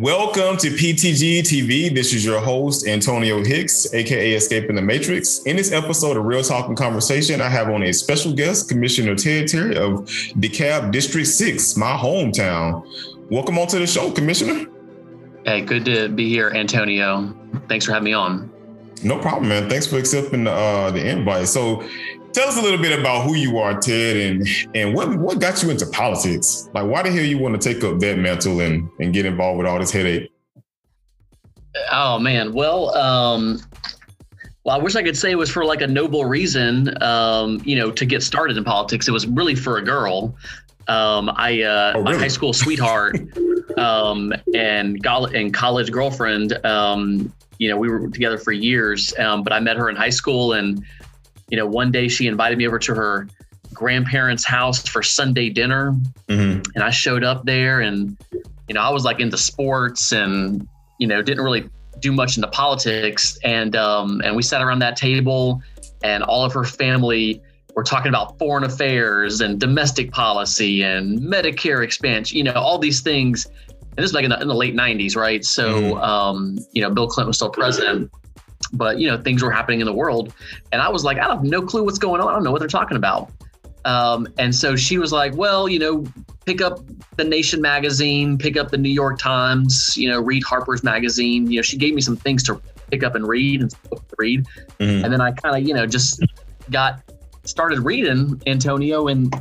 Welcome to PTG TV. This is your host, Antonio Hicks, aka Escaping the Matrix. In this episode of Real Talk and Conversation, I have on a special guest, Commissioner Ted Terry of DeKalb District 6, my hometown. Welcome on to the show, Commissioner. Hey, good to be here, Antonio. Thanks for having me on. No problem, man. Thanks for accepting uh, the invite. So, tell us a little bit about who you are, Ted, and and what what got you into politics? Like, why the hell you want to take up that mantle and and get involved with all this headache? Oh man, well, um, well, I wish I could say it was for like a noble reason, um, you know, to get started in politics. It was really for a girl. Um, I uh, oh, really? my high school sweetheart um, and, go- and college girlfriend. Um, you know, we were together for years, um, but I met her in high school and you know, one day she invited me over to her grandparents' house for Sunday dinner, mm-hmm. and I showed up there, and you know, I was like into sports and you know, didn't really do much into politics, and um, and we sat around that table, and all of her family were talking about foreign affairs and domestic policy and Medicare expansion, you know, all these things. And this was like in the, in the late 90s, right? So, mm-hmm. um, you know, Bill Clinton was still president but you know things were happening in the world. And i was like i have no clue what's going on. I don't know what they're talking about. Um, and so she was like well you know pick up the nation magazine pick up the new york times you know read harper's magazine. You know she gave me some things to pick up and read and read. Mm-hmm. and then i kind of you know just got started reading antonio and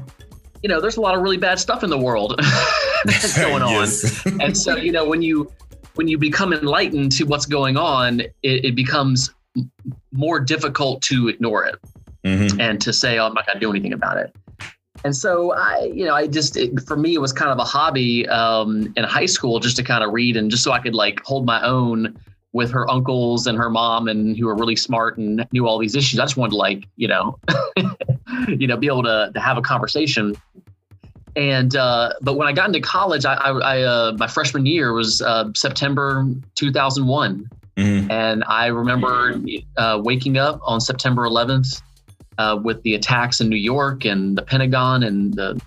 you know there's a lot of really bad stuff in the world going on. And so you know when you when you become enlightened to what's going on, it, it becomes more difficult to ignore it mm-hmm. and to say, "Oh, I'm not going to do anything about it." And so I, you know, I just it, for me it was kind of a hobby um, in high school just to kind of read and just so I could like hold my own with her uncles and her mom and who were really smart and knew all these issues. I just wanted to like, you know, you know, be able to, to have a conversation and uh, but when I got into college, I, I, uh, my freshman year was uh, September 2001, mm-hmm. and I remember uh, waking up on September 11th uh, with the attacks in New York and the Pentagon and the,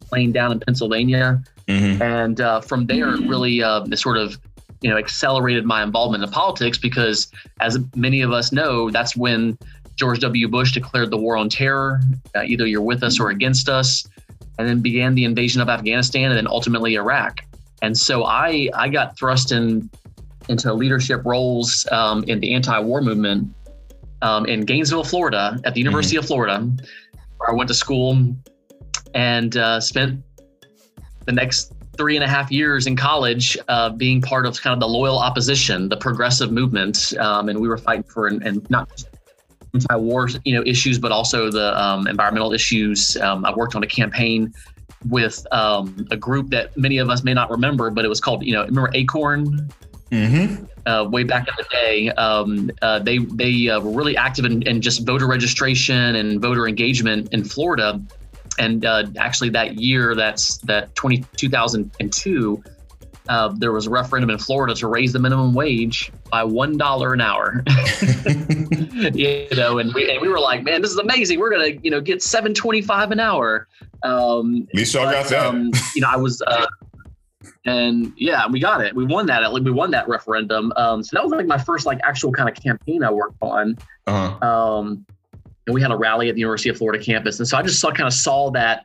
plane down in Pennsylvania, mm-hmm. and uh, from there it really sort of you know accelerated my involvement in politics because as many of us know, that's when George W. Bush declared the war on terror. either you're with us or against us and then began the invasion of Afghanistan and then ultimately Iraq. And so I I got thrust in into leadership roles um, in the anti-war movement um, in Gainesville, Florida, at the mm-hmm. University mm-hmm. of Florida, where I went to school and uh, spent the next three and a half years in college uh, being part of kind of the loyal opposition, the progressive movement, um, and we were fighting for and, and not just anti-war you know issues, but also the um, environmental issues. Um, I worked on a campaign with um, a group that many of us may not remember, but it was called you know remember Acorn. Mm-hmm. Uh, way back in the day, um, uh, they they uh, were really active in, in, just voter registration and voter engagement in Florida. And uh, actually, that year, that's that 20, 2002, uh, there was a referendum in Florida to raise the minimum wage by one dollar an hour. you know, and we and we were like, man, this is amazing. We're gonna you know get seven twenty five an hour. Um, At least y'all got that. Um, you know, I was. Uh, and yeah, we got it. We won that. We won that referendum. Um, so that was like my first like actual kind of campaign I worked on. Uh-huh. Um, and we had a rally at the University of Florida campus, and so I just saw kind of saw that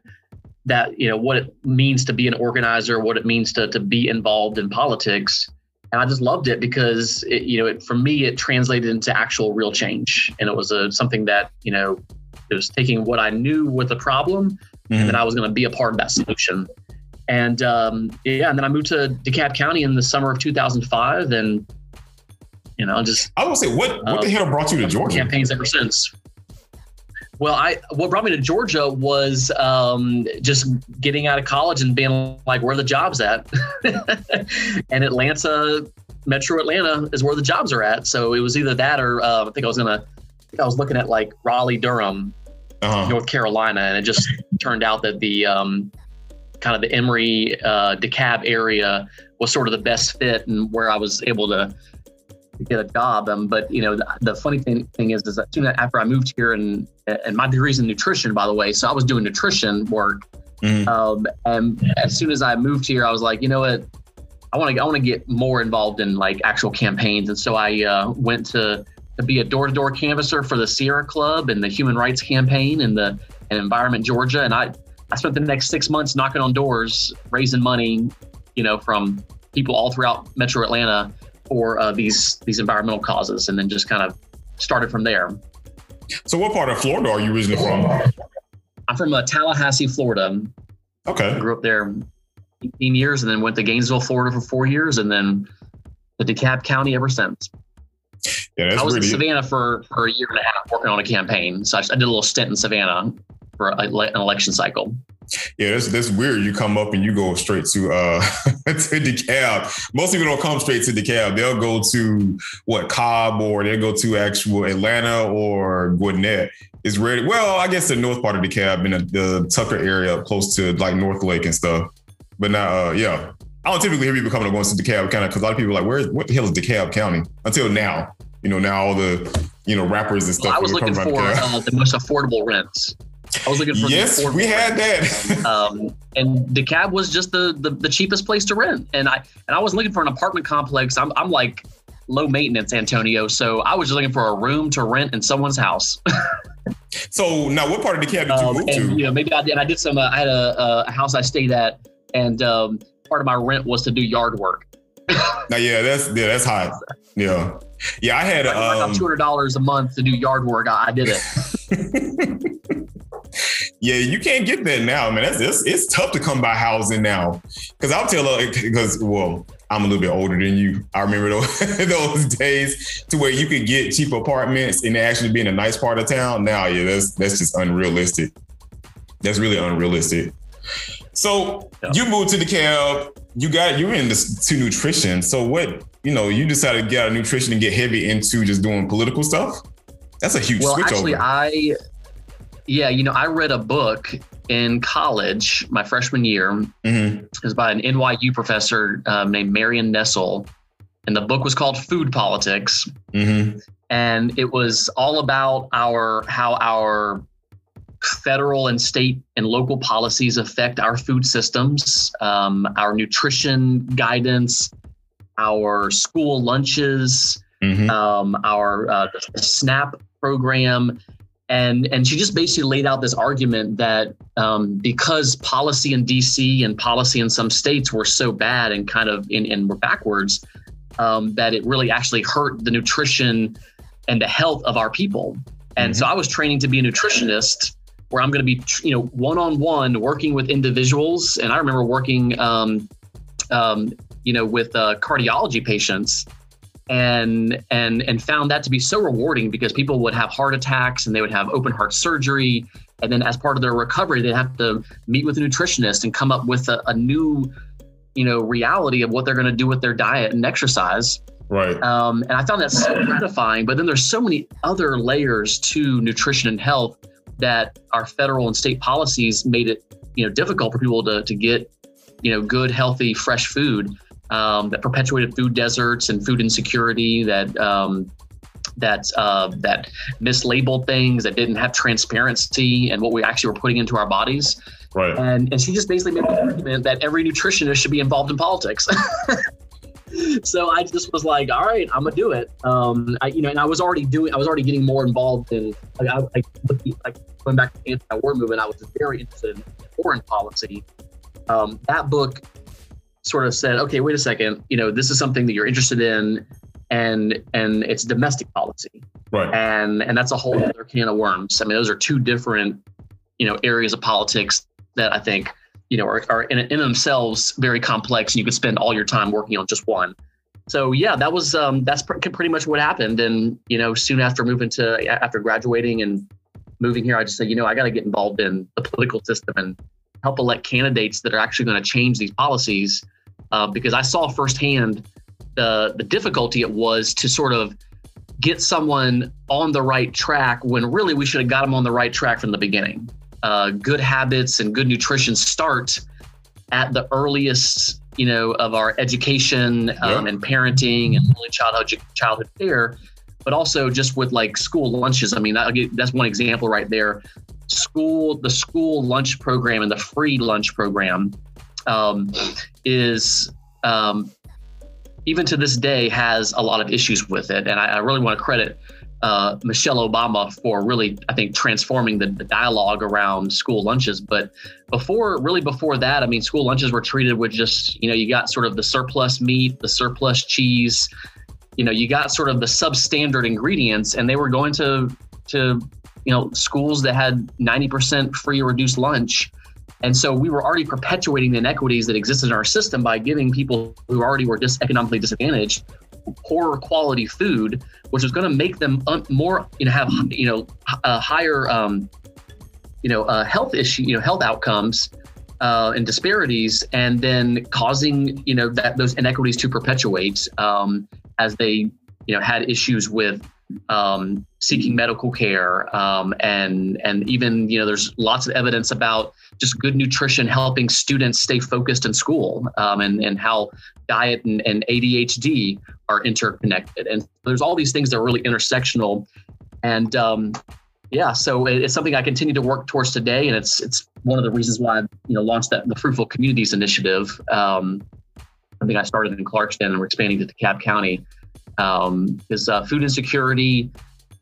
that you know what it means to be an organizer, what it means to to be involved in politics, and I just loved it because it, you know it, for me it translated into actual real change, and it was a something that you know it was taking what I knew with the problem, mm-hmm. and that I was going to be a part of that solution. And um, yeah, and then I moved to DeKalb County in the summer of 2005, and you know, just I was gonna say, what what uh, the hell brought you to Georgia? Campaigns ever since. Well, I what brought me to Georgia was um, just getting out of college and being like, where the jobs at? and Atlanta, Metro Atlanta, is where the jobs are at. So it was either that or uh, I think I was gonna. I, I was looking at like Raleigh, Durham, uh-huh. North Carolina, and it just turned out that the um, kind of the Emory, uh, DeKalb area was sort of the best fit and where I was able to to get a job. Um, but you know, the, the funny thing, thing is, is that soon after I moved here, and and my degree's in nutrition, by the way, so I was doing nutrition work. Mm-hmm. Um, and as soon as I moved here, I was like, you know what, I want to I want to get more involved in like actual campaigns, and so I uh, went to to be a door to door canvasser for the Sierra Club and the Human Rights Campaign and the and Environment Georgia, and I I spent the next six months knocking on doors, raising money, you know, from people all throughout Metro Atlanta for uh, these these environmental causes, and then just kind of started from there. So, what part of Florida are you originally from? I'm from uh, Tallahassee, Florida. Okay. I grew up there 18 years, and then went to Gainesville, Florida for four years, and then to DeKalb County ever since. Yeah, I was really in Savannah for, for a year and a half working on a campaign. So I, I did a little stint in Savannah for a, an election cycle. Yeah, that's that's weird. You come up and you go straight to uh to DeKalb. Most people don't come straight to DeKalb. They'll go to what Cobb or they'll go to actual Atlanta or Gwinnett. It's rare. Well, I guess the north part of DeKalb in the, the Tucker area, close to like North Lake and stuff. But now, uh, yeah, I don't typically hear people coming up going to DeKalb County because a lot of people are like, where, what the hell is DeKalb County? Until now, you know, now all the, you know, rappers and stuff. Well, I was looking for uh, the most affordable rents. I was looking for yes, we had that. um, and DeKalb was just the, the, the cheapest place to rent, and I and I was looking for an apartment complex. I'm I'm like low maintenance, Antonio. So I was just looking for a room to rent in someone's house. so now, what part of DeKalb did you um, move and, to? You know, maybe I did. I did some. Uh, I had a, a house I stayed at, and um, part of my rent was to do yard work. now, yeah, that's yeah, that's hot. Yeah, yeah. I had um, two hundred dollars a month to do yard work. I, I did it. Yeah, you can't get that now, man. That's it's, it's tough to come by housing now. Because I'll tell uh, you, because well, I'm a little bit older than you. I remember those, those days to where you could get cheap apartments and actually be in a nice part of town. Now, yeah, that's that's just unrealistic. That's really unrealistic. So yeah. you moved to DeKalb. You got you are into nutrition. So what you know, you decided to get out of nutrition and get heavy into just doing political stuff. That's a huge well, switch actually, over. I yeah, you know, I read a book in college my freshman year. Mm-hmm. It was by an NYU professor um, named Marion Nestle, and the book was called Food Politics. Mm-hmm. And it was all about our how our federal and state and local policies affect our food systems, um, our nutrition guidance, our school lunches, mm-hmm. um, our uh, SNAP program. And, and she just basically laid out this argument that um, because policy in DC and policy in some states were so bad and kind of in, and were backwards, um, that it really actually hurt the nutrition and the health of our people. And mm-hmm. so I was training to be a nutritionist where I'm going to be, you know, one on one working with individuals. And I remember working, um, um, you know, with uh, cardiology patients, and and and found that to be so rewarding because people would have heart attacks and they would have open heart surgery, and then as part of their recovery, they'd have to meet with a nutritionist and come up with a, a new, you know, reality of what they're going to do with their diet and exercise. Right. Um, and I found that so gratifying. But then there's so many other layers to nutrition and health that our federal and state policies made it you know difficult for people to, to get you know good healthy fresh food um, that perpetuated food deserts and food insecurity that um, that uh, that mislabeled things that didn't have transparency and what we actually were putting into our bodies right and and she just basically made the argument that every nutritionist should be involved in politics so I just was like, all right, I'm gonna do it. Um, I, you know, and I was already doing, I was already getting more involved in, like, I, like, like going back to the anti-war movement. I was very interested in foreign policy. Um, that book sort of said, okay, wait a second, you know, this is something that you're interested in, and and it's domestic policy, right? And and that's a whole other can of worms. I mean, those are two different, you know, areas of politics that I think you know, are, are in, in, themselves very complex, and you could spend all your time working on just one. So yeah, that was um, that's pr- pretty much what happened. And you know, soon after moving to after graduating and moving here, I just said, you know, I got to get involved in the political system and help elect candidates that are actually going to change these policies, uh, because I saw firsthand the the difficulty it was to sort of get someone on the right track when really we should have got them on the right track from the beginning uh, good habits and good nutrition start at the earliest, you know, of our education um, and parenting and early childhood childhood care, but also just with like school lunches. I mean, get, that's one example right there. School, the school lunch program and the free lunch program um, is um, even to this day, has a lot of issues with it. And I, I really want to credit uh, Michelle Obama for really, I think, transforming the, the, dialogue around school lunches. But before, really before that, I mean, school lunches were treated with just, you know, you got sort of the surplus meat, the surplus cheese, you know, you got sort of the substandard ingredients, and they were going to to you know schools that had 90% free or reduced lunch. And so we were already perpetuating the inequities that existed in our system by giving people who already were dis- economically disadvantaged poorer quality food, which was going to make them un- more, you know, have you know a higher, um, you know, uh, health issue, you know, health outcomes uh, and disparities, and then causing you know that those inequities to perpetuate um, as they you know had issues with um, seeking medical care um, and and even you know there's lots of evidence about just good nutrition helping students stay focused in school um, and and how diet and, and ADHD are interconnected. And there's all these things that are really intersectional. And um, yeah so it's something I continue to work towards today and it's it's one of the reasons why I you know launched that the fruitful communities initiative um, I think I started in Clarkston and we're expanding to DeKalb County um, is uh, food insecurity.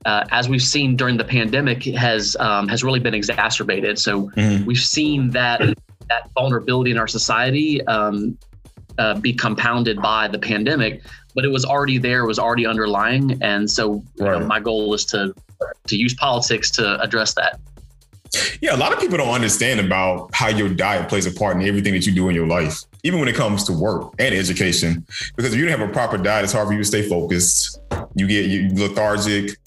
Uh, as we've seen during the pandemic, has um, has really been exacerbated. So mm-hmm. we've seen that that vulnerability in our society um, uh, be compounded by the pandemic, but it was already there, it was already underlying, and so right. know, my goal is to to use politics to address that. Yeah, a lot of people don't understand about how your diet plays a part in everything that you do in your life even when it comes to work and education. Because if you don't have a proper diet, it's hard for you to stay focused. You get you lethargic,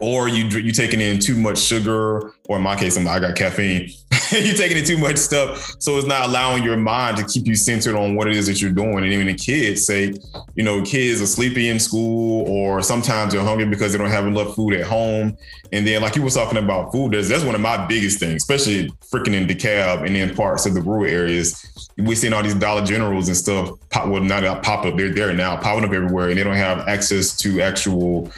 or you you taking in too much sugar, or in my case, I got caffeine. you're taking in too much stuff, so it's not allowing your mind to keep you centered on what it is that you're doing. And even the kids say, you know, kids are sleepy in school, or sometimes they're hungry because they don't have enough food at home. And then, like you were talking about food, that's, that's one of my biggest things, especially freaking in DeKalb and in parts of the rural areas. We're seeing all these Dollar Generals and stuff pop, well, not pop up, they're there now, popping up everywhere, and they don't have access to actual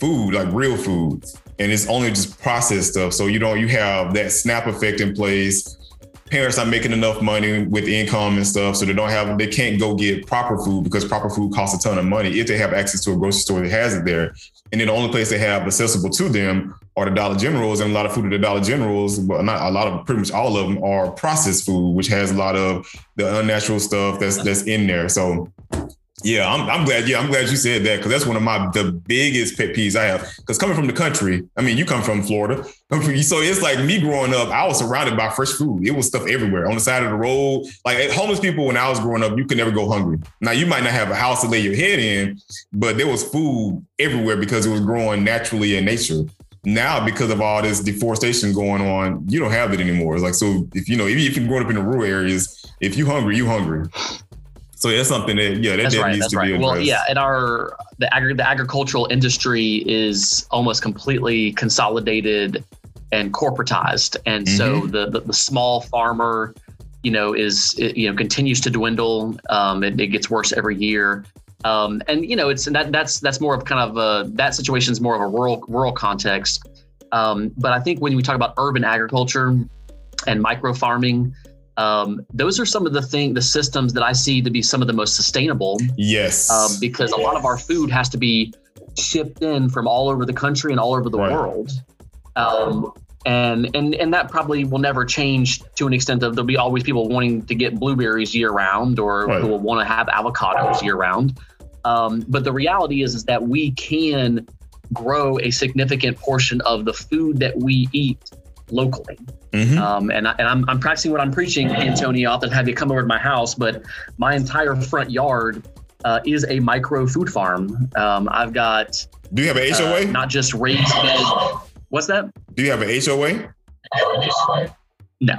food, like real food. And it's only just processed stuff. So you don't you have that snap effect in place. Parents not making enough money with income and stuff, so they don't have they can't go get proper food because proper food costs a ton of money if they have access to a grocery store that has it there. And then the only place they have accessible to them are the Dollar Generals, and a lot of food at the Dollar Generals, but not a lot of pretty much all of them are processed food, which has a lot of the unnatural stuff that's that's in there. So yeah, I'm, I'm glad. Yeah, I'm glad you said that because that's one of my the biggest pet peeves I have. Because coming from the country, I mean, you come from Florida, so it's like me growing up. I was surrounded by fresh food. It was stuff everywhere on the side of the road. Like eh, homeless people, when I was growing up, you could never go hungry. Now you might not have a house to lay your head in, but there was food everywhere because it was growing naturally in nature. Now, because of all this deforestation going on, you don't have it anymore. It's like so, if you know, if you're growing up in the rural areas, if you hungry, you hungry. So that's something that yeah, that, that right, needs to right. be addressed. Well, yeah, and our the agri- the agricultural industry is almost completely consolidated and corporatized, and mm-hmm. so the, the, the small farmer, you know, is it, you know continues to dwindle. Um, it, it gets worse every year. Um, and you know, it's that that's that's more of kind of a that situation is more of a rural rural context. Um, but I think when we talk about urban agriculture and micro farming, um, those are some of the thing the systems that I see to be some of the most sustainable. Yes, um, because a lot of our food has to be shipped in from all over the country and all over the right. world. Um, and and and that probably will never change to an extent of there'll be always people wanting to get blueberries year round or right. who will want to have avocados year round. Um, but the reality is is that we can grow a significant portion of the food that we eat locally. Mm-hmm. Um, and I, and I'm, I'm practicing what I'm preaching, Antonio. I'll have to have you come over to my house, but my entire front yard uh, is a micro food farm. Um, I've got. Do you have an HOA? Uh, not just raised bed. What's that? Do you have an HOA? No.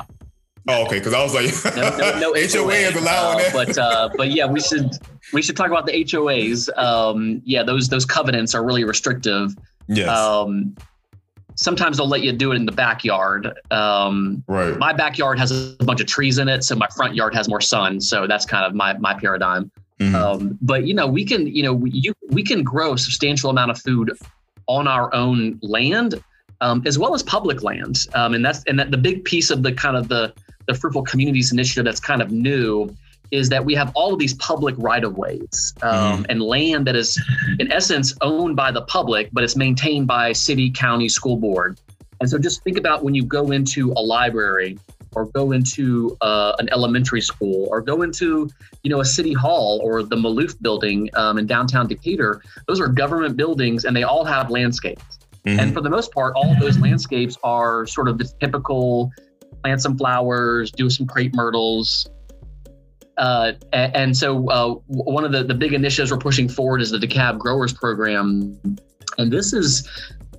Oh, okay. Because I was like, no, no, no HOA, HOA is allowing uh. But uh, but yeah, we should we should talk about the HOAs. Um, yeah, those those covenants are really restrictive. Yes. Um, sometimes they'll let you do it in the backyard. Um, right. My backyard has a bunch of trees in it, so my front yard has more sun. So that's kind of my my paradigm. Mm-hmm. Um, but you know, we can you know we, you we can grow a substantial amount of food on our own land, um, as well as public land. Um, and that's and that the big piece of the kind of the the fruitful communities initiative that's kind of new is that we have all of these public right of ways um, mm. and land that is, in essence, owned by the public, but it's maintained by city, county, school board. And so just think about when you go into a library or go into uh, an elementary school or go into you know a city hall or the Maloof building um, in downtown Decatur. Those are government buildings and they all have landscapes. Mm-hmm. And for the most part, all of those landscapes are sort of the typical plant some flowers, do some crepe myrtles. Uh, and, so uh, one of the, the big initiatives we're pushing forward is the DeKalb Growers Program. And this is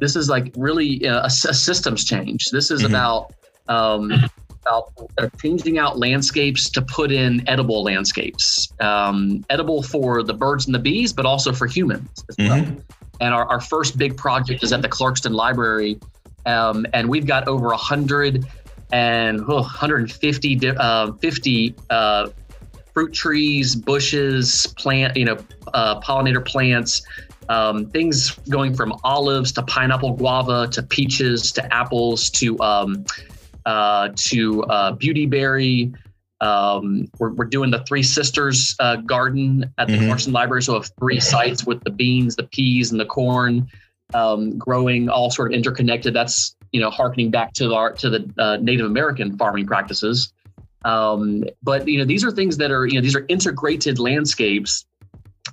this is like really a, a systems change. This is mm-hmm. about um, about changing out landscapes to put in edible landscapes, um, edible for the birds and the bees, but also for humans as well. Mm-hmm. And our, our first big project is at the Clarkston Library, um, and we've got over a hundred and oh, 150 uh, 50 uh, fruit trees, bushes, plant, you know, uh, pollinator plants, um, things going from olives to pineapple guava to peaches to apples to um, uh, to uh, beautyberry. Um, we're, we're, doing the Three Sisters uh, garden at the mm-hmm. Library, so we have three sites with the beans, the peas, and the corn um, growing, all sort of interconnected. That's you know harkening back to our to the uh, Native American farming practices. Um, but you know these are things that are you know these are integrated landscapes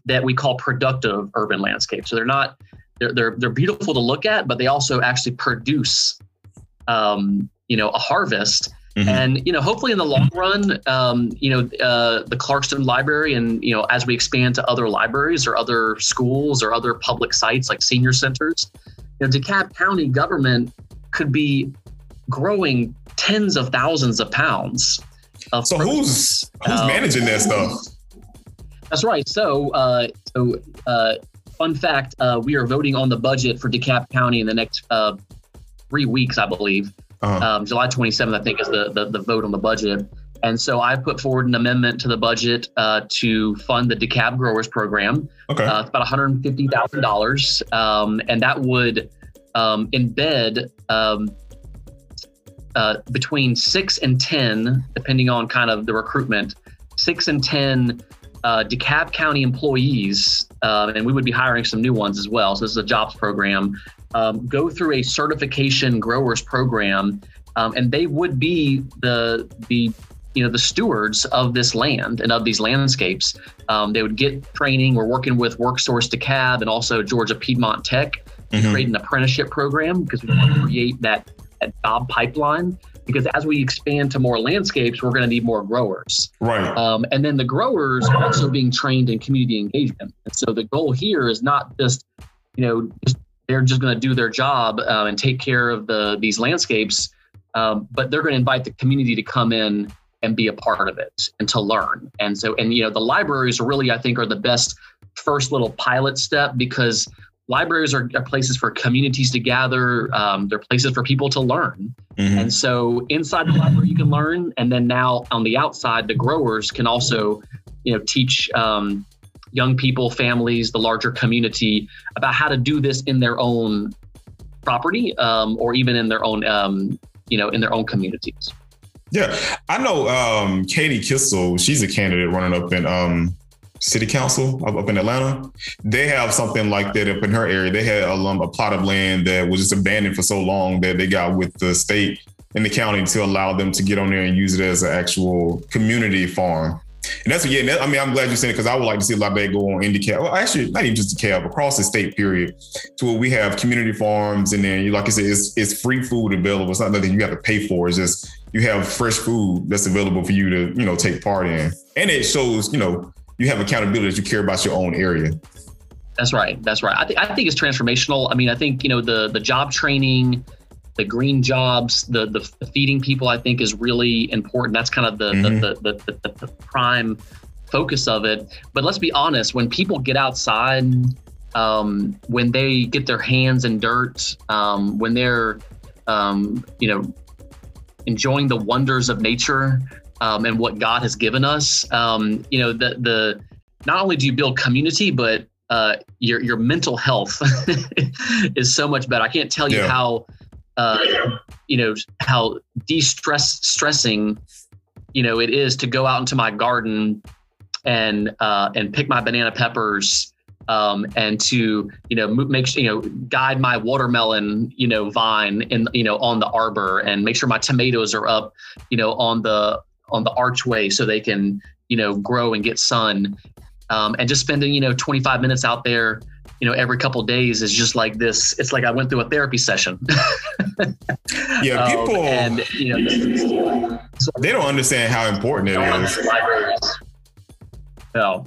that we call productive urban landscapes. So they're not they're they're, they're beautiful to look at, but they also actually produce um, you know a harvest. Mm-hmm. And you know, hopefully, in the long run, um, you know, uh, the Clarkston Library, and you know, as we expand to other libraries or other schools or other public sites like senior centers, you know, DeKalb County government could be growing tens of thousands of pounds. So who's who's um, managing that stuff? That's right. So, uh, so uh, fun fact: uh, we are voting on the budget for DeKalb County in the next uh, three weeks, I believe. Uh-huh. Um, July 27th, I think, is the, the, the vote on the budget. And so I put forward an amendment to the budget uh, to fund the DeKalb Growers Program. Okay. Uh, it's about $150,000. Um, and that would um, embed um, uh, between six and 10, depending on kind of the recruitment, six and 10 uh, DeKalb County employees, uh, and we would be hiring some new ones as well. So this is a jobs program. Um, go through a certification growers program, um, and they would be the the you know the stewards of this land and of these landscapes. Um, they would get training. We're working with WorkSource DeKalb and also Georgia Piedmont Tech to mm-hmm. create an apprenticeship program because we want to create that, that job pipeline because as we expand to more landscapes, we're going to need more growers. Right. Um, and then the growers are also being trained in community engagement. And so the goal here is not just, you know, just, they're just going to do their job uh, and take care of the these landscapes, um, but they're going to invite the community to come in and be a part of it and to learn. And so, and you know, the libraries really, I think, are the best first little pilot step because libraries are, are, places for communities to gather. Um, they're places for people to learn. Mm-hmm. And so inside the library, you can learn. And then now on the outside, the growers can also, you know, teach um, young people, families, the larger community about how to do this in their own property um, or even in their own, um, you know, in their own communities. Yeah, I know um, Katie Kissel. She's a candidate running up in um, city council up in Atlanta, they have something like that up in her area. They had a, um, a plot of land that was just abandoned for so long that they got with the state and the county to allow them to get on there and use it as an actual community farm. And that's yeah. I mean, I'm glad you said it because I would like to see a lot of that go on in. Well, actually, not even just DeKalb, across the state. Period. To where we have community farms, and then, like I said, it's, it's free food available. It's not nothing you have to pay for. It's just you have fresh food that's available for you to you know take part in, and it shows you know you have accountability that you care about your own area. That's right. That's right. I think I think it's transformational. I mean, I think you know the the job training, the green jobs, the the, the feeding people. I think is really important. That's kind of the, mm-hmm. the, the, the, the prime focus of it. But let's be honest. When people get outside, um, when they get their hands in dirt, um, when they're um, you know enjoying the wonders of nature, um, and what God has given us. Um, you know, the the not only do you build community, but uh, your your mental health is so much better. I can't tell you yeah. how uh, you know how de-stress stressing you know it is to go out into my garden and uh, and pick my banana peppers um, and to you know make you know guide my watermelon you know vine in you know on the arbor and make sure my tomatoes are up you know on the on the archway so they can you know grow and get sun. Um, and just spending you know 25 minutes out there you know every couple days is just like this. It's like i went through a therapy session. Yeah um, people and you know so, they don't understand how important it is. libraries no.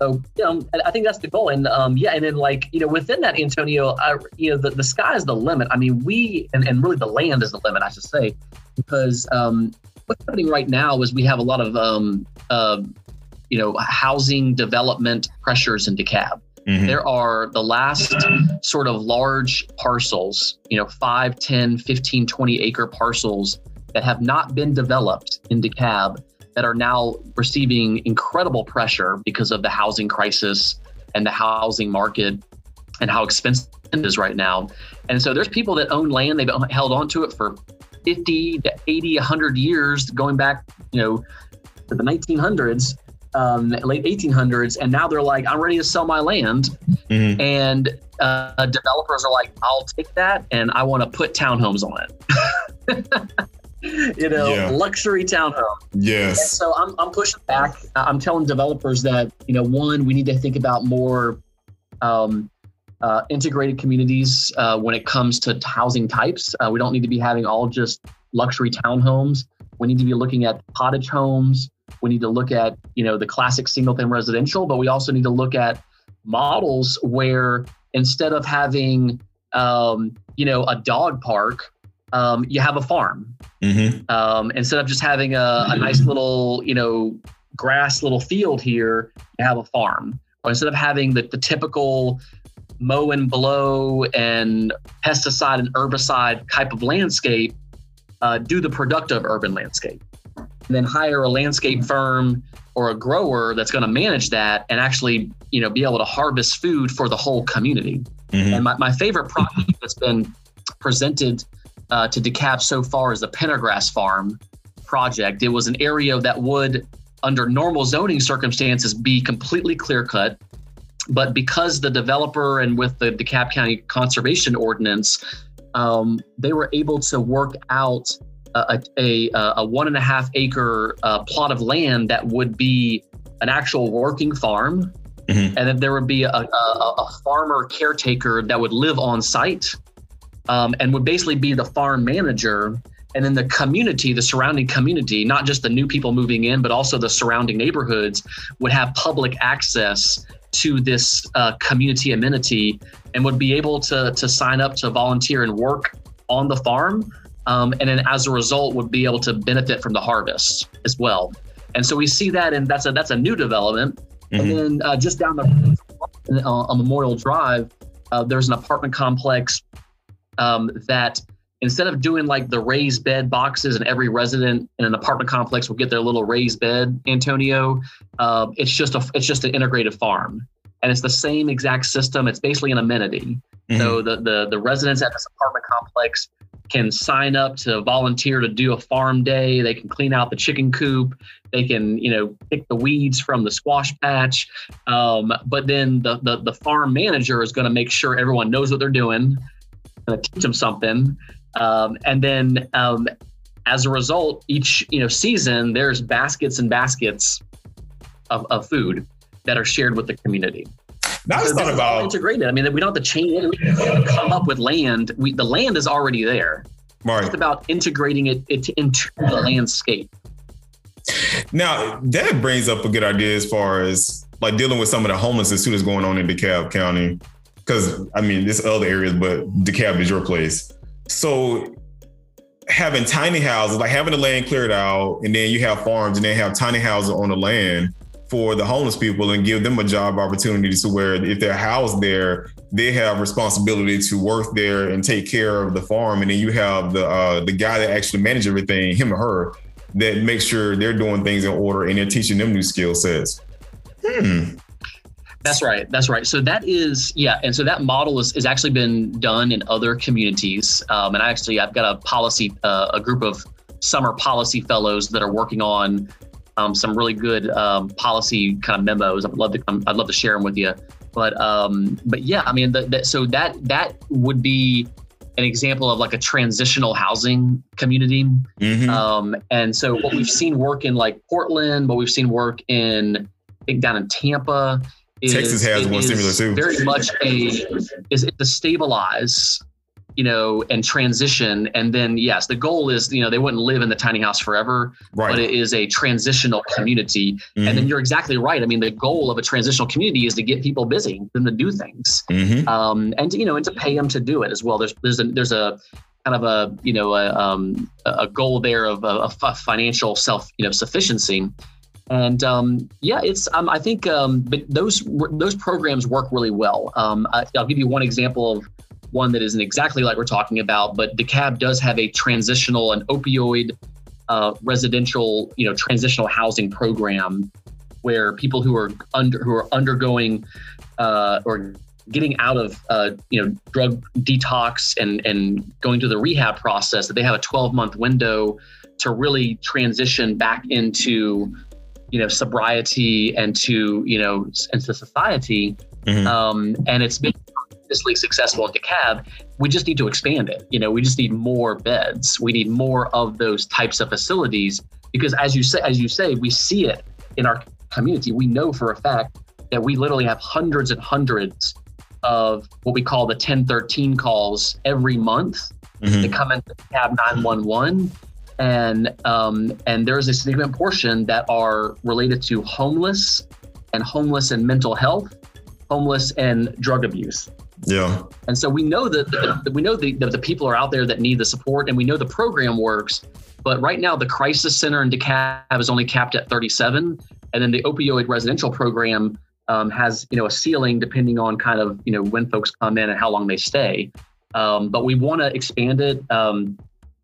So you know, I think that's the goal, and um, yeah, and then like you know, within that, Antonio, I, you know, the, the sky is the limit. I mean, we and, and really the land is the limit, I should say, because um, what's happening right now is we have a lot of um, uh, you know housing development pressures in DeKalb. Mm-hmm. There are the last sort of large parcels, you know, 5, 10, 15, 20 acre parcels that have not been developed in DeKalb that are now receiving incredible pressure because of the housing crisis and the housing market and how expensive it is right now. And so there's people that own land, they've held on to it for 50 to 80, 100 years, going back, you know, to the 1900s, um, late 1800s. And now they're like, I'm ready to sell my land. Mm-hmm. And uh, developers are like, I'll take that and I want to put townhomes on it. you know, yeah. luxury townhome. Yes. And so I'm, I'm pushing back. I'm telling developers that, you know, one, we need to think about more um, uh, integrated communities uh, when it comes to housing types. Uh, we don't need to be having all just luxury townhomes. We need to be looking at cottage homes. We need to look at, you know, the classic single family residential, but we also need to look at models where instead of having, um, you know, a dog park, um, you have a farm. Mm-hmm. Um, instead of just having a, a nice little, you know, grass little field here, you have a farm. Or instead of having the, the typical mow and blow and pesticide and herbicide type of landscape, uh, do the productive urban landscape. And then hire a landscape firm or a grower that's going to manage that and actually, you know, be able to harvest food for the whole community. Mm-hmm. And my, my favorite project that's been presented uh, to DeKalb so far is the Pendergrass Farm project. It was an area that would, under normal zoning circumstances, be completely clear cut. But because the developer and with the DeKalb County Conservation Ordinance, um, they were able to work out a, a, a one and a half acre uh, plot of land that would be an actual working farm. Mm-hmm. And then there would be a, a, a farmer caretaker that would live on site um, and would basically be the farm manager. And then the community, the surrounding community, not just the new people moving in, but also the surrounding neighborhoods, would have public access to this uh, community amenity and would be able to, to sign up to volunteer and work on the farm. Um, and then as a result, would be able to benefit from the harvest as well. And so we see that, and that's a that's a new development. Mm-hmm. And then uh, just down the uh, on Memorial Drive, uh, there's an apartment complex um, that instead of doing like the raised bed boxes and every resident in an apartment complex will get their little raised bed antonio uh, it's just a it's just an integrated farm. And it's the same exact system. It's basically an amenity. Mm-hmm. so the, the the residents at this apartment complex can sign up to volunteer to do a farm day. They can clean out the chicken coop. They can you know pick the weeds from the squash patch. Um, but then the, the the farm manager is going to make sure everyone knows what they're doing going to teach them something. Um, and then um, as a result, each you know season there's baskets and baskets of, of food that are shared with the community. Now so thought about integrated. I mean, we don't have to change. We don't come up with land. We, the land is already there. Right. It's about integrating it, it into the landscape. Now that brings up a good idea as far as like dealing with some of the homelessness that's going on in DeKalb County because I mean, there's other areas, but DeKalb is your place. So having tiny houses, like having the land cleared out, and then you have farms, and then have tiny houses on the land for the homeless people, and give them a job opportunity to where if they're housed there, they have responsibility to work there and take care of the farm, and then you have the uh, the guy that actually manages everything, him or her, that makes sure they're doing things in order and they're teaching them new skill sets. Hmm. That's right. That's right. So that is yeah, and so that model is, is actually been done in other communities. Um, and I actually I've got a policy, uh, a group of summer policy fellows that are working on um, some really good um, policy kind of memos. I'd love to I'd love to share them with you. But um, but yeah, I mean, the, the, so that that would be an example of like a transitional housing community. Mm-hmm. Um, and so what we've seen work in like Portland, what we've seen work in I think down in Tampa. Is, Texas has one similar too. Very much a is to stabilize you know, and transition. And then, yes, the goal is, you know, they wouldn't live in the tiny house forever, right. but it is a transitional community. Mm-hmm. And then mm-hmm. you're exactly right. I mean, the goal of a transitional community is to get people busy, them to do things, mm-hmm. um, and to, you know, and to pay them to do it as well. There's there's a there's a kind of a you know a, um, a goal there of a, a financial self you know sufficiency. And um, yeah, it's um, I think um, but those those programs work really well. Um, I, will give you one example of one that isn't exactly like we're talking about, but DeKalb does have a transitional and opioid uh, residential, you know, transitional housing program where people who are under who are undergoing uh, or getting out of uh, you know drug detox and and going through the rehab process that they have a 12 month window to really transition back into you know sobriety and to you know and to society mm-hmm. um, and it's been tremendously successful in DeKalb. We just need to expand it. You know, we just need more beds. We need more of those types of facilities because, as you say, as you say, we see it in our community. We know for a fact that we literally have hundreds and hundreds of what we call the 1013 calls every month mm-hmm. that come into the cab 911 and um, and there's a significant portion that are related to homeless and homeless and mental health homeless and drug abuse yeah. And so we know that the, we know the, the, the people are out there that need the support, and we know the program works. But right now, the crisis center in DeKalb is only capped at 37, and then the opioid residential program um, has you know a ceiling depending on kind of you know when folks come in and how long they stay. Um, but we want to expand it. Um,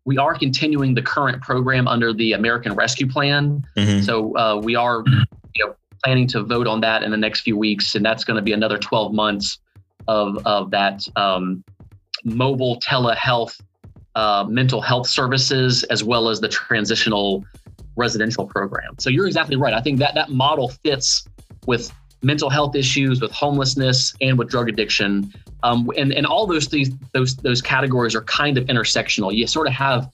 we are continuing the current program under the American Rescue Plan. Mm-hmm. So uh, we are you know planning to vote on that in the next few weeks, and that's going to be another 12 months of, of that um, mobile telehealth uh, mental health services as well as the transitional residential program. So you're exactly right. I think that that model fits with mental health issues, with homelessness, and with drug addiction. Um, and and all those these those those categories are kind of intersectional. You sort of have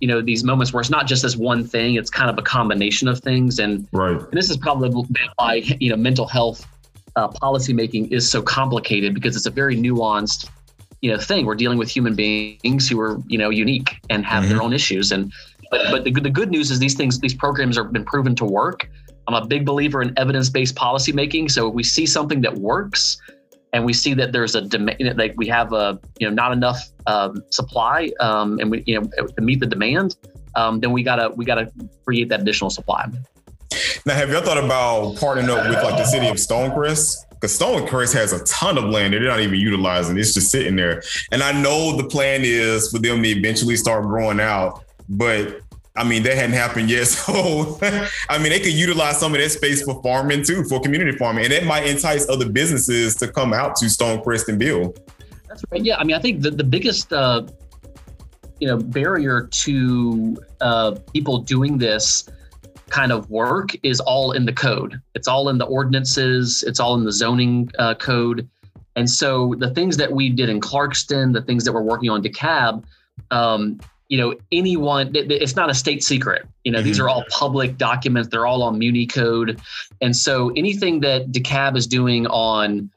you know these moments where it's not just this one thing; it's kind of a combination of things. And, right. and this is probably why you know mental health uh, policymaking is so complicated because it's a very nuanced you know thing we're dealing with human beings who are you know unique and have mm-hmm. their own issues and but but the, the good news is these things these programs have been proven to work i'm a big believer in evidence-based policymaking so if we see something that works and we see that there's a demand like we have a you know not enough um, supply um, and we you know to meet the demand um, then we gotta we gotta create that additional supply now, have y'all thought about partnering up with like the city of Stonecrest? Because Stonecrest has a ton of land that they're not even utilizing. It's just sitting there. And I know the plan is for them to eventually start growing out, but I mean, that hadn't happened yet. So, I mean, they could utilize some of that space for farming too, for community farming. And it might entice other businesses to come out to Stonecrest and build. That's right. Yeah. I mean, I think the, the biggest, uh, you know, barrier to uh, people doing this kind of work is all in the code. It's all in the ordinances. It's all in the zoning uh, code. And so the things that we did in Clarkston, the things that we're working on DeKalb, um, you know, anyone, it's not a state secret. You know, mm-hmm. these are all public documents. They're all on Municode. And so anything that DeKalb is doing on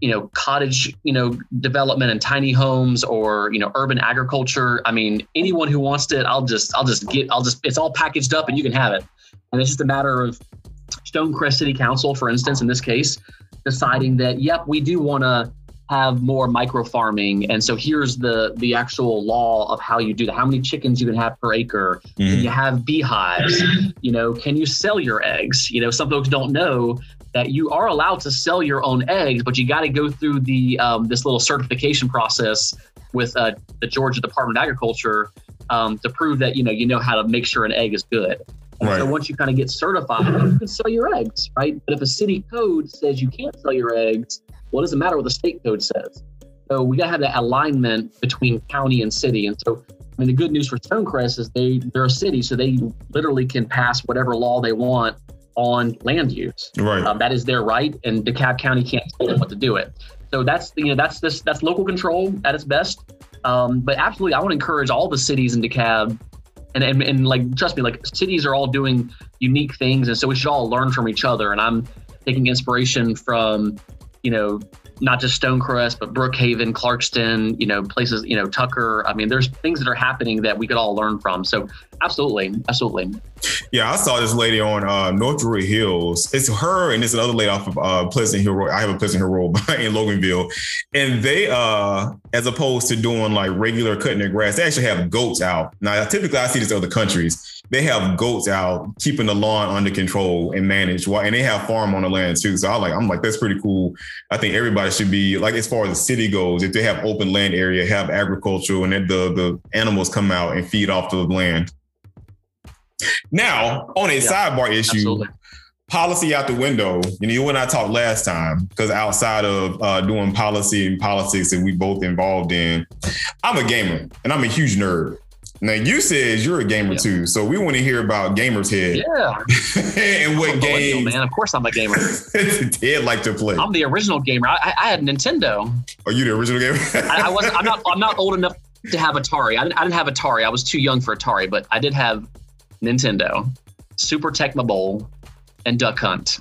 you know cottage you know development and tiny homes or you know urban agriculture i mean anyone who wants it i'll just i'll just get i'll just it's all packaged up and you can have it and it's just a matter of stonecrest city council for instance in this case deciding that yep we do want to have more micro farming and so here's the the actual law of how you do that how many chickens you can have per acre mm. can you have beehives you know can you sell your eggs you know some folks don't know that you are allowed to sell your own eggs, but you got to go through the um, this little certification process with uh, the Georgia Department of Agriculture um, to prove that you know you know how to make sure an egg is good. Right. So once you kind of get certified, you can sell your eggs, right? But if a city code says you can't sell your eggs, well, it doesn't matter what the state code says. So we got to have that alignment between county and city. And so I mean, the good news for Stonecrest is they they're a city, so they literally can pass whatever law they want on land use. Right. Um, that is their right, and DeKalb County can't tell them what to do it. So that's you know that's this that's local control at its best. Um, but absolutely, I want to encourage all the cities in DeKalb, and, and and like trust me, like cities are all doing unique things, and so we should all learn from each other. And I'm taking inspiration from you know not just Stonecrest, but Brookhaven, Clarkston, you know, places, you know, Tucker. I mean, there's things that are happening that we could all learn from. So absolutely, absolutely. Yeah, I saw this lady on uh, North Druid Hills. It's her and it's another lady off of uh, Pleasant Hill Road. I have a Pleasant Hill Road in Loganville, and they, uh, as opposed to doing like regular cutting their grass, they actually have goats out. Now, typically, I see this in other countries they have goats out keeping the lawn under control and managed. And they have farm on the land too. So I like, I'm like, that's pretty cool. I think everybody should be like, as far as the city goes, if they have open land area, have agriculture, and the the animals come out and feed off the land. Now, on a yeah, sidebar issue, absolutely. policy out the window. You know, you and I talked last time because outside of uh, doing policy and politics that we both involved in, I'm a gamer and I'm a huge nerd. Now you said you're a gamer yeah. too, so we want to hear about Gamer's Head. Yeah. and what game? Man, of course I'm a gamer. Head like to play. I'm the original gamer. I, I had Nintendo. Are you the original gamer? I, I was. I'm not. I'm not old enough to have Atari. I didn't, I didn't have Atari. I was too young for Atari, but I did have Nintendo, Super Tecmo Bowl, and Duck Hunt.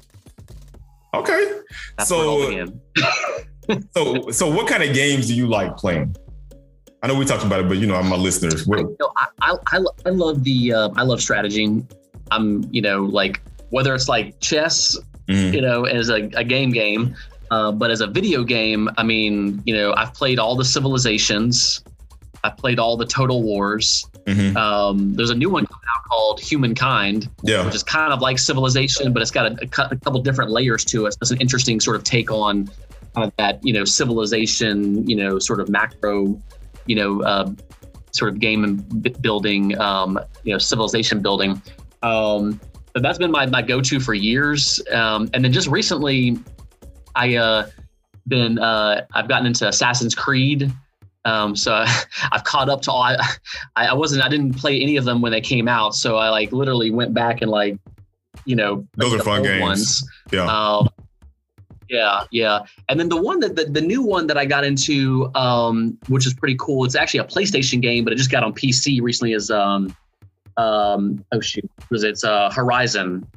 Okay. That's so. so so what kind of games do you like playing? I know we talked about it, but you know, I'm my listeners. I, I, I, I, love the uh, I love strategy. I'm you know like whether it's like chess, mm. you know, as a, a game game, uh, but as a video game, I mean, you know, I've played all the civilizations. I've played all the Total Wars. Mm-hmm. Um, there's a new one coming out called Humankind, yeah. which is kind of like Civilization, but it's got a, a, a couple different layers to it. It's an interesting sort of take on kind of that, you know, civilization, you know, sort of macro you know, uh, sort of game building, um, you know, civilization building. Um, but that's been my, my go-to for years. Um, and then just recently, I uh, been uh, I've gotten into Assassin's Creed. Um, so I, have caught up to all. I, I wasn't. I didn't play any of them when they came out. So I like literally went back and like, you know, those are fun games. Ones. Yeah. Um, yeah, yeah. And then the one that the, the new one that I got into, um, which is pretty cool. It's actually a PlayStation game, but it just got on PC recently. Is um, um, oh shoot, was it's uh Horizon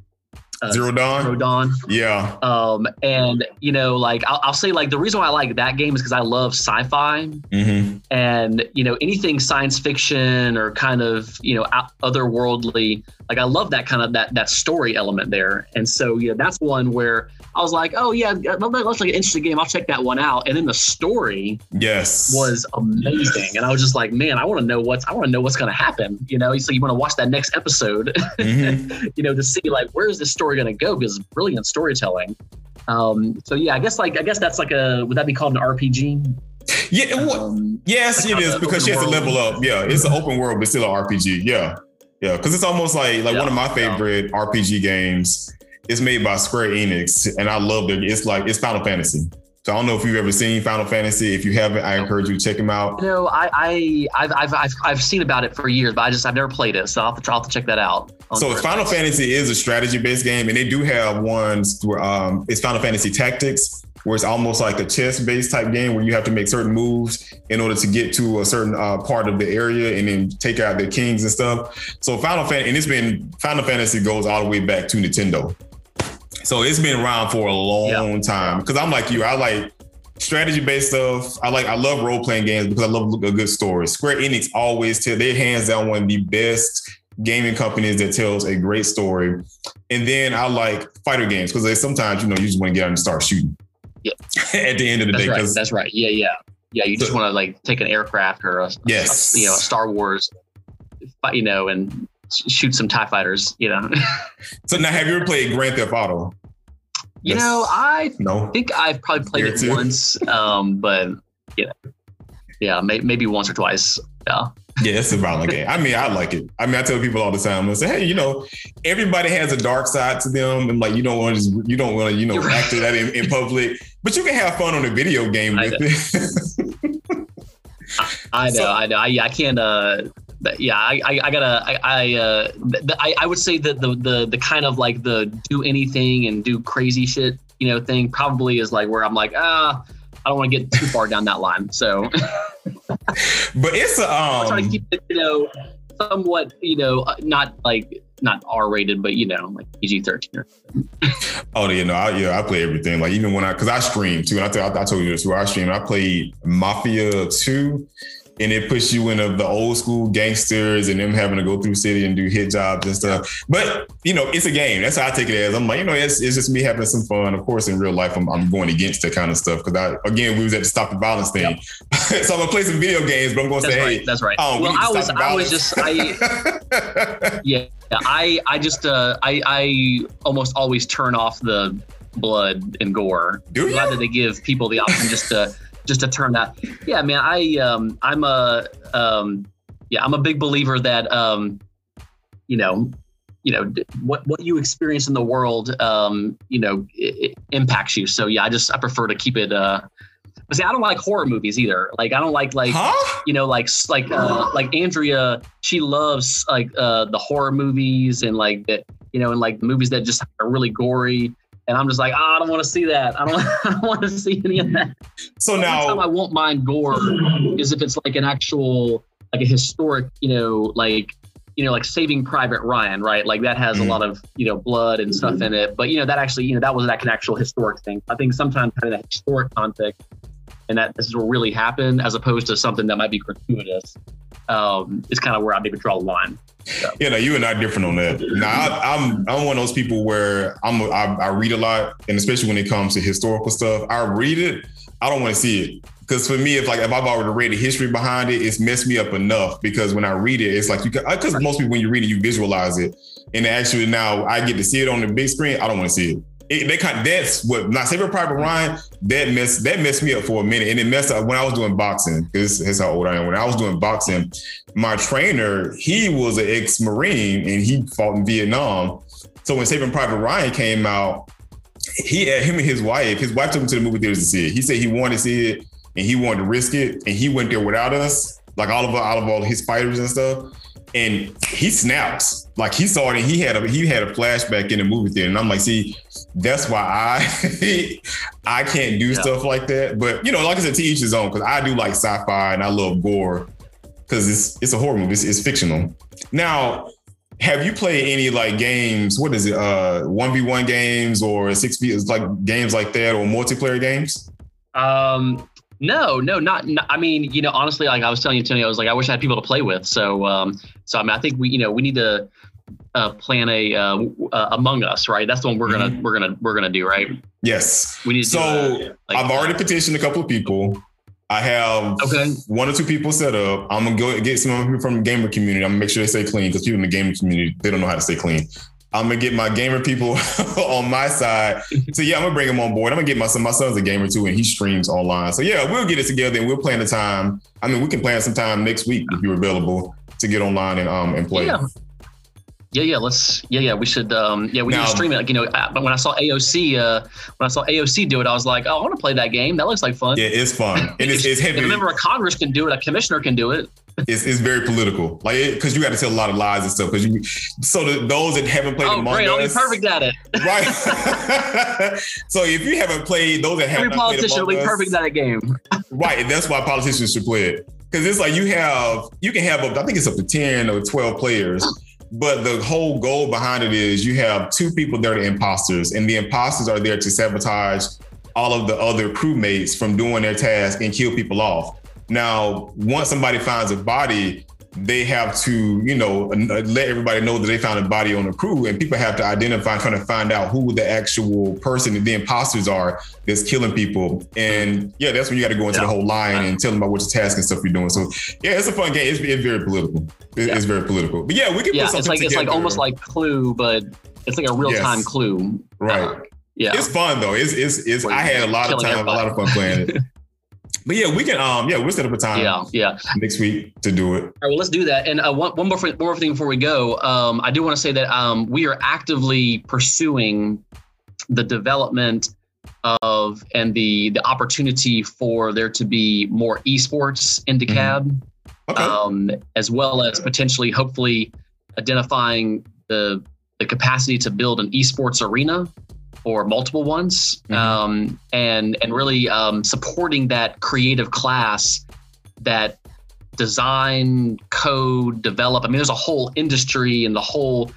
uh, Zero Dawn. Zero Dawn. Yeah. Um, and you know, like I'll, I'll say, like the reason why I like that game is because I love sci-fi, mm-hmm. and you know, anything science fiction or kind of you know otherworldly. Like I love that kind of that that story element there, and so yeah, that's one where I was like, oh yeah, that looks like an interesting game. I'll check that one out. And then the story, yes, was amazing, and I was just like, man, I want to know what's I want to know what's going to happen. You know, so you want to watch that next episode, mm-hmm. you know, to see like where's this story story going to go because brilliant storytelling. Um, so yeah, I guess like I guess that's like a would that be called an RPG? Yeah, um, yes, it is because she has to level up. Yeah, it's an open world, but still an RPG. Yeah, yeah, because it's almost like like yeah, one of my favorite yeah. RPG games. is made by Square Enix, and I love it. It's like it's Final Fantasy. So I don't know if you've ever seen Final Fantasy. If you haven't, I encourage you to check them out. You know, I, I I've, I've, I've, I've seen about it for years, but I just I've never played it, so I'll have to, I'll have to check that out. So Final Fantasy is a strategy based game, and they do have ones where um, it's Final Fantasy Tactics, where it's almost like a chess based type game where you have to make certain moves in order to get to a certain uh, part of the area and then take out the kings and stuff. So Final Fantasy, and it's been Final Fantasy goes all the way back to Nintendo. So it's been around for a long yeah. time. Because I'm like you, I like strategy based stuff. I like I love role playing games because I love a good story. Square Enix always tell their hands down one of the best gaming companies that tells a great story. And then I like fighter games because sometimes you know you just want to get out and start shooting. Yeah. At the end of the That's day, right. That's right. Yeah, yeah, yeah. You just want to like take an aircraft or a, yes, a, you know, a Star Wars, you know, and shoot some Tie fighters. You know. so now, have you ever played Grand Theft Auto? You That's, know, I no. think I've probably played it once, um, but yeah, yeah, may, maybe once or twice. Yeah. Yeah, it's a violent game. I mean, I like it. I mean, I tell people all the time. I say, hey, you know, everybody has a dark side to them, and like you don't want to, just, you don't want to, you know, act that in, in, public. But you can have fun on a video game with it. I know, so, I know. I, I can't. Uh, yeah, I, I, I gotta, I, I, uh, the, I, I would say that the, the, the kind of like the do anything and do crazy shit, you know, thing probably is like where I'm like, ah, I don't want to get too far down that line. So, but it's a, um, try to keep it, you know, somewhat, you know, uh, not like not R rated, but you know, like PG thirteen. oh, you know, I, yeah, I play everything. Like even when I, because I stream too, and I, I, I told you this, where I stream, I played Mafia two and it puts you in a, the old school gangsters and them having to go through city and do hit jobs and stuff. But you know, it's a game. That's how I take it as. I'm like, you know, it's, it's just me having some fun. Of course, in real life, I'm, I'm going against that kind of stuff because I again we was at the stop the violence thing. Yep. so I'm gonna play some video games, but I'm gonna that's say, right, hey, that's right. Oh, well, I was I was just I yeah I I just uh I I almost always turn off the blood and gore. Do? Glad that they give people the option just to just to turn that. Yeah, man, I um, I'm a um, yeah, I'm a big believer that um, you know, you know what what you experience in the world, um, you know, it, it impacts you. So yeah, I just I prefer to keep it. Uh, but see, I don't like horror movies either. Like I don't like like huh? you know like like uh, like Andrea. She loves like uh, the horror movies and like that you know and like movies that just are really gory and I'm just like, oh, I don't want to see that. I don't, I don't want to see any of that. So now, time I won't mind gore is if it's like an actual, like a historic, you know, like you know, like Saving Private Ryan, right? Like that has mm-hmm. a lot of you know blood and stuff mm-hmm. in it. But you know, that actually, you know, that was like an actual historic thing. I think sometimes kind of that historic context and that this is what really happened, as opposed to something that might be gratuitous, um, is kind of where I maybe draw the line. So. Yeah, no, you and I are different on that. Now, I, am I'm, I'm one of those people where I'm I, I read a lot, and especially when it comes to historical stuff, I read it. I don't want to see it because for me, if like if I've already read the history behind it, it's messed me up enough. Because when I read it, it's like you because most people when you read it, you visualize it, and actually now I get to see it on the big screen. I don't want to see it it, they kind of, that's what not Saving Private Ryan that messed that messed me up for a minute, and it messed up when I was doing boxing. Because this is how old I am. When I was doing boxing, my trainer he was an ex Marine and he fought in Vietnam. So when Saving Private Ryan came out, he him and his wife, his wife took him to the movie theaters to see it. He said he wanted to see it and he wanted to risk it, and he went there without us, like all of all of all his fighters and stuff and he snaps. Like he saw it and he had a he had a flashback in the movie theater. And i'm like see that's why i i can't do yeah. stuff like that. But you know like i said to each his own because i do like sci-fi and i love gore because it's it's a horror movie. It's, it's fictional. Now have you played any like games? What is it uh 1v1 games or 6v like games like that or multiplayer games? Um no, no, not, not, I mean, you know, honestly, like I was telling you, Tony, I was like, I wish I had people to play with. So, um, so I mean, I think we, you know, we need to uh, plan a uh, uh, Among Us, right? That's the one we're gonna mm-hmm. we're gonna we're gonna do, right? Yes. We need. so a, like, I've already petitioned a couple of people. I have okay. one or two people set up. I'm gonna go get some people from the gamer community. I'm gonna make sure they stay clean because people in the gaming community they don't know how to stay clean. I'm gonna get my gamer people on my side. So yeah, I'm gonna bring them on board. I'm gonna get my son. My son's a gamer too, and he streams online. So yeah, we'll get it together and we'll plan the time. I mean, we can plan some time next week if you're available to get online and um and play. Yeah. Yeah, yeah, let's. Yeah, yeah, we should. Um, yeah, we now, need to stream it. Like, you know, but when I saw AOC, uh, when I saw AOC do it, I was like, oh, I want to play that game. That looks like fun. Yeah, it's fun. And it's, it's heavy. Remember, a Congress can do it. A commissioner can do it it's, it's very political. Like because you got to tell a lot of lies and stuff. Because you, so the, those that haven't played oh, Among great, oh, Us, I'll be perfect at it. Right. so if you haven't played those that haven't, played, every politician will be perfect at a game. right, and that's why politicians should play it. Because it's like you have, you can have, up, I think it's up to ten or twelve players. But the whole goal behind it is you have two people that are the imposters, and the imposters are there to sabotage all of the other crewmates from doing their task and kill people off. Now, once somebody finds a body, they have to, you know, let everybody know that they found a body on the crew, and people have to identify, trying to find out who the actual person and the imposters are that's killing people. And yeah, that's when you got to go into yeah. the whole line and tell them about which task and stuff you're doing. So yeah, it's a fun game. It's, it's very political. It, yeah. It's very political. But yeah, we can. Yeah, put something it's like together. it's like almost like Clue, but it's like a real time yes. Clue. Right. Uh, yeah, it's fun though. It's it's, it's I had a lot of time, everybody. a lot of fun playing it. But yeah, we can. Um, yeah, we'll set up a time. Yeah, yeah. Next week to do it. All right, well, let's do that. And uh, one, one more, one more thing before we go. Um, I do want to say that um, we are actively pursuing the development of and the the opportunity for there to be more esports in DeKalb. Mm-hmm. okay. um, as well as potentially, hopefully, identifying the the capacity to build an esports arena or multiple ones, mm-hmm. um, and and really um, supporting that creative class that design, code, develop. I mean, there's a whole industry and the whole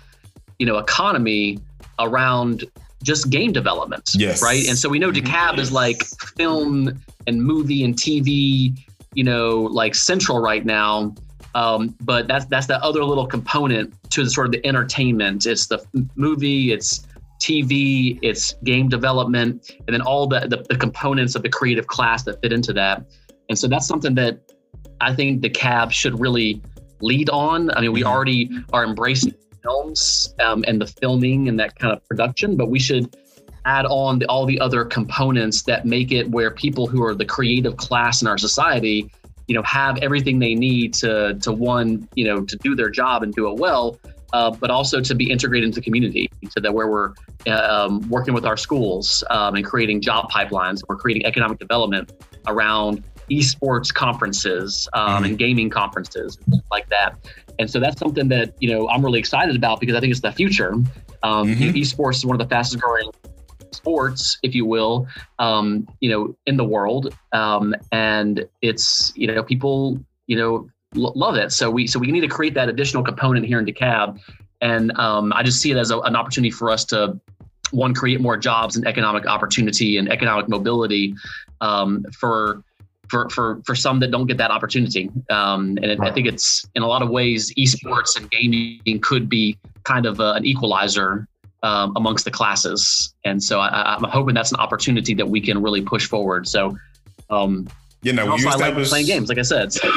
you know economy around just game development. Yes. Right. And so we know mm-hmm. DeKalb is like film and movie and TV, you know, like central right now. Um, but that's that's the other little component to the sort of the entertainment. It's the movie, it's TV, it's game development, and then all the, the, the components of the creative class that fit into that. And so that's something that I think DeKalb should really lead on. I mean, we mm-hmm. already are embracing films um, and the filming and that kind of production, but we should add on the, all the other components that make it where people who are the creative class in our society you know have everything they need to to one you know to do their job and do it well uh, but also to be integrated into the community so that where we're um, working with our schools um, and creating job pipelines we're creating economic development around esports conferences um, mm-hmm. and gaming conferences like that and so that's something that you know I'm really excited about because I think it's the future. Um, mm-hmm. Esports is one of the fastest growing sports, if you will, um, you know, in the world, um, and it's you know people you know love it. So we so we need to create that additional component here in DeKalb, and um, I just see it as a, an opportunity for us to one create more jobs and economic opportunity and economic mobility um, for for for for some that don't get that opportunity. Um, and it, I think it's in a lot of ways, esports and gaming could be kind of a, an equalizer um, amongst the classes. And so I, am hoping that's an opportunity that we can really push forward. So. Um, you know, when you establish like playing games, like I said. So,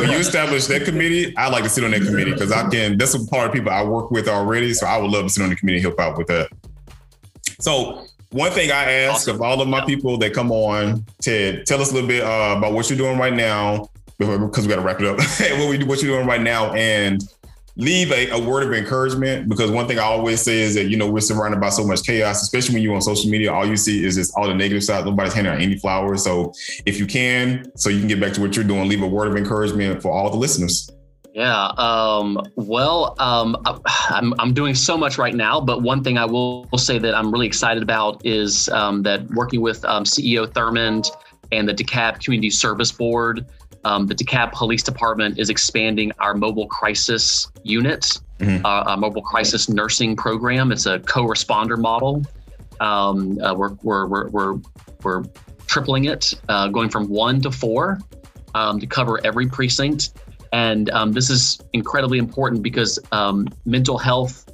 when you establish that committee, I like to sit on that committee because I can. That's a part of people I work with already, so I would love to sit on the committee and help out with that. So one thing I ask awesome. of all of my people that come on, Ted, tell us a little bit uh, about what you're doing right now, because we got to wrap it up. what we do, what you're doing right now, and leave a, a, word of encouragement. Because one thing I always say is that you know we're surrounded by so much chaos, especially when you're on social media. All you see is just all the negative side. Nobody's handing out any flowers. So if you can, so you can get back to what you're doing, leave a word of encouragement for all the listeners. Yeah. Um, well, um, I'm, I'm doing so much right now, but one thing I will, will say that I'm really excited about is um, that working with um, CEO Thurmond and the DeKalb Community Service Board, um, the DeKalb Police Department is expanding our mobile crisis unit, mm-hmm. uh, a mobile crisis nursing program. It's a co-responder model. Um, uh, we're, we're, we're, we're, we're tripling it, uh, going from one to four to cover every precinct and um, this is incredibly important because um, mental health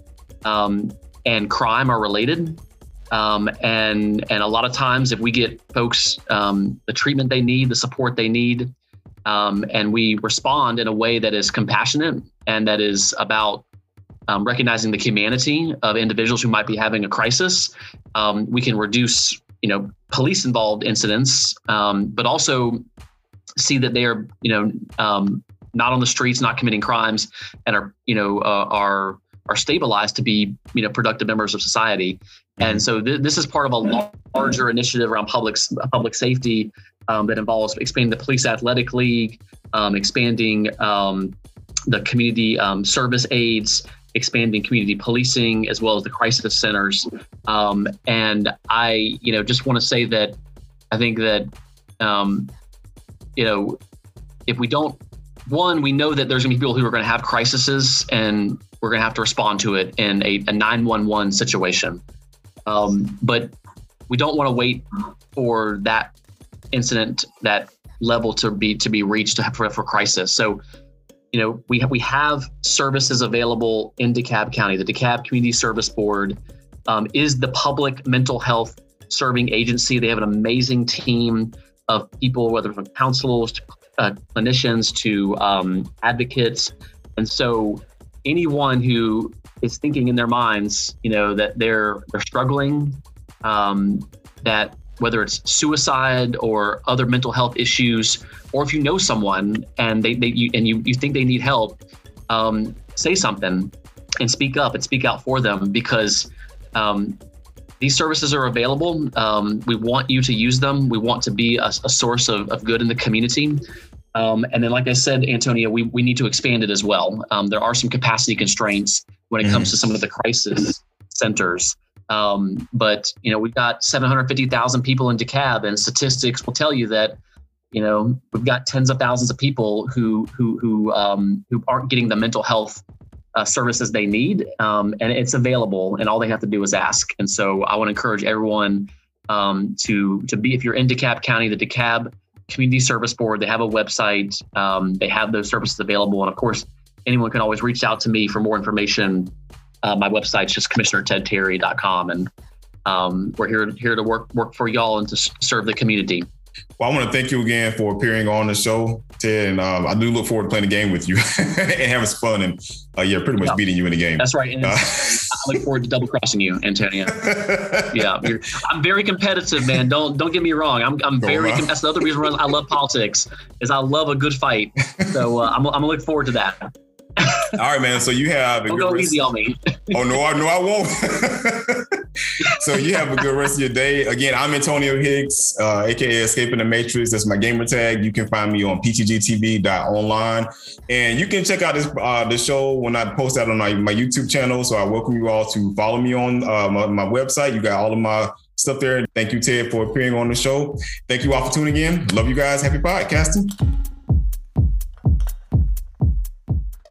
um, and crime are related. Um, and and a lot of times, if we get folks um, the treatment they need, the support they need, um, and we respond in a way that is compassionate and that is about um, recognizing the humanity of individuals who might be having a crisis, um, we can reduce you know police involved incidents, um, but also see that they are you know not on the streets, not committing crimes, and are you know uh, are are stabilized to be you know productive members of society. And mm-hmm. so th- this is part of a larger initiative around public public safety um, that involves expanding the police athletic league, um, expanding um, the community um, service aids, expanding community policing, as well as the crisis centers. Um, and I, you know, just want to say that I think that, um, you know, if we don't one, we know that there's going to be people who are going to have crises and we're going to have to respond to it in a, a 911 situation. But we don't want to wait for that incident, that level to be to be reached for, for crisis. So, you know, we have, we have services available in DeKalb County. The DeKalb Community Service Board um, is the public mental health serving agency. They have an amazing team of people, whether from counselors to uh, clinicians to um, advocates. And so anyone who is thinking in their minds, you know, that they're they're struggling, um, that whether it's suicide or other mental health issues, or if you know someone and they, they you, and you, you think they need help, um, say something and speak up and speak out for them because um, these services are available. Um, we want you to use them. We want to be a, a source of, of good in the community. Um, and then, like I said, Antonio, we, we need to expand it as well. Um, there are some capacity constraints when it mm-hmm. comes to some of the crisis centers. Um, but you know, we've got 750,000 people in DeKalb, and statistics will tell you that you know we've got tens of thousands of people who who who um, who aren't getting the mental health uh, services they need, um, and it's available, and all they have to do is ask. And so, I want to encourage everyone um, to to be if you're in DeKalb County, the DeKalb Community Service Board. They have a website. Um, they have those services available, and of course, anyone can always reach out to me for more information. Uh, my website's just commissionertedterry.com, and um, we're here here to work work for y'all and to serve the community. Well, I want to thank you again for appearing on the show, Ted. And um, I do look forward to playing the game with you and having fun and uh, yeah, pretty much yeah. beating you in the game. That's right. Uh, I look forward to double crossing you, Antonio. yeah, I'm very competitive, man. Don't don't get me wrong. I'm I'm very. Com- that's the other reason why I love politics is I love a good fight. So uh, I'm I'm gonna look forward to that. All right, man. So you have a Don't go rest- easy on me. oh no, I no, I won't. so you have a good rest of your day. Again, I'm Antonio Hicks, uh, aka Escaping the Matrix. That's my gamer tag. You can find me on ptgtv.online, and you can check out this uh, the show when I post that on my, my YouTube channel. So I welcome you all to follow me on uh, my, my website. You got all of my stuff there. Thank you, Ted, for appearing on the show. Thank you all for tuning in. Love you guys. Happy podcasting.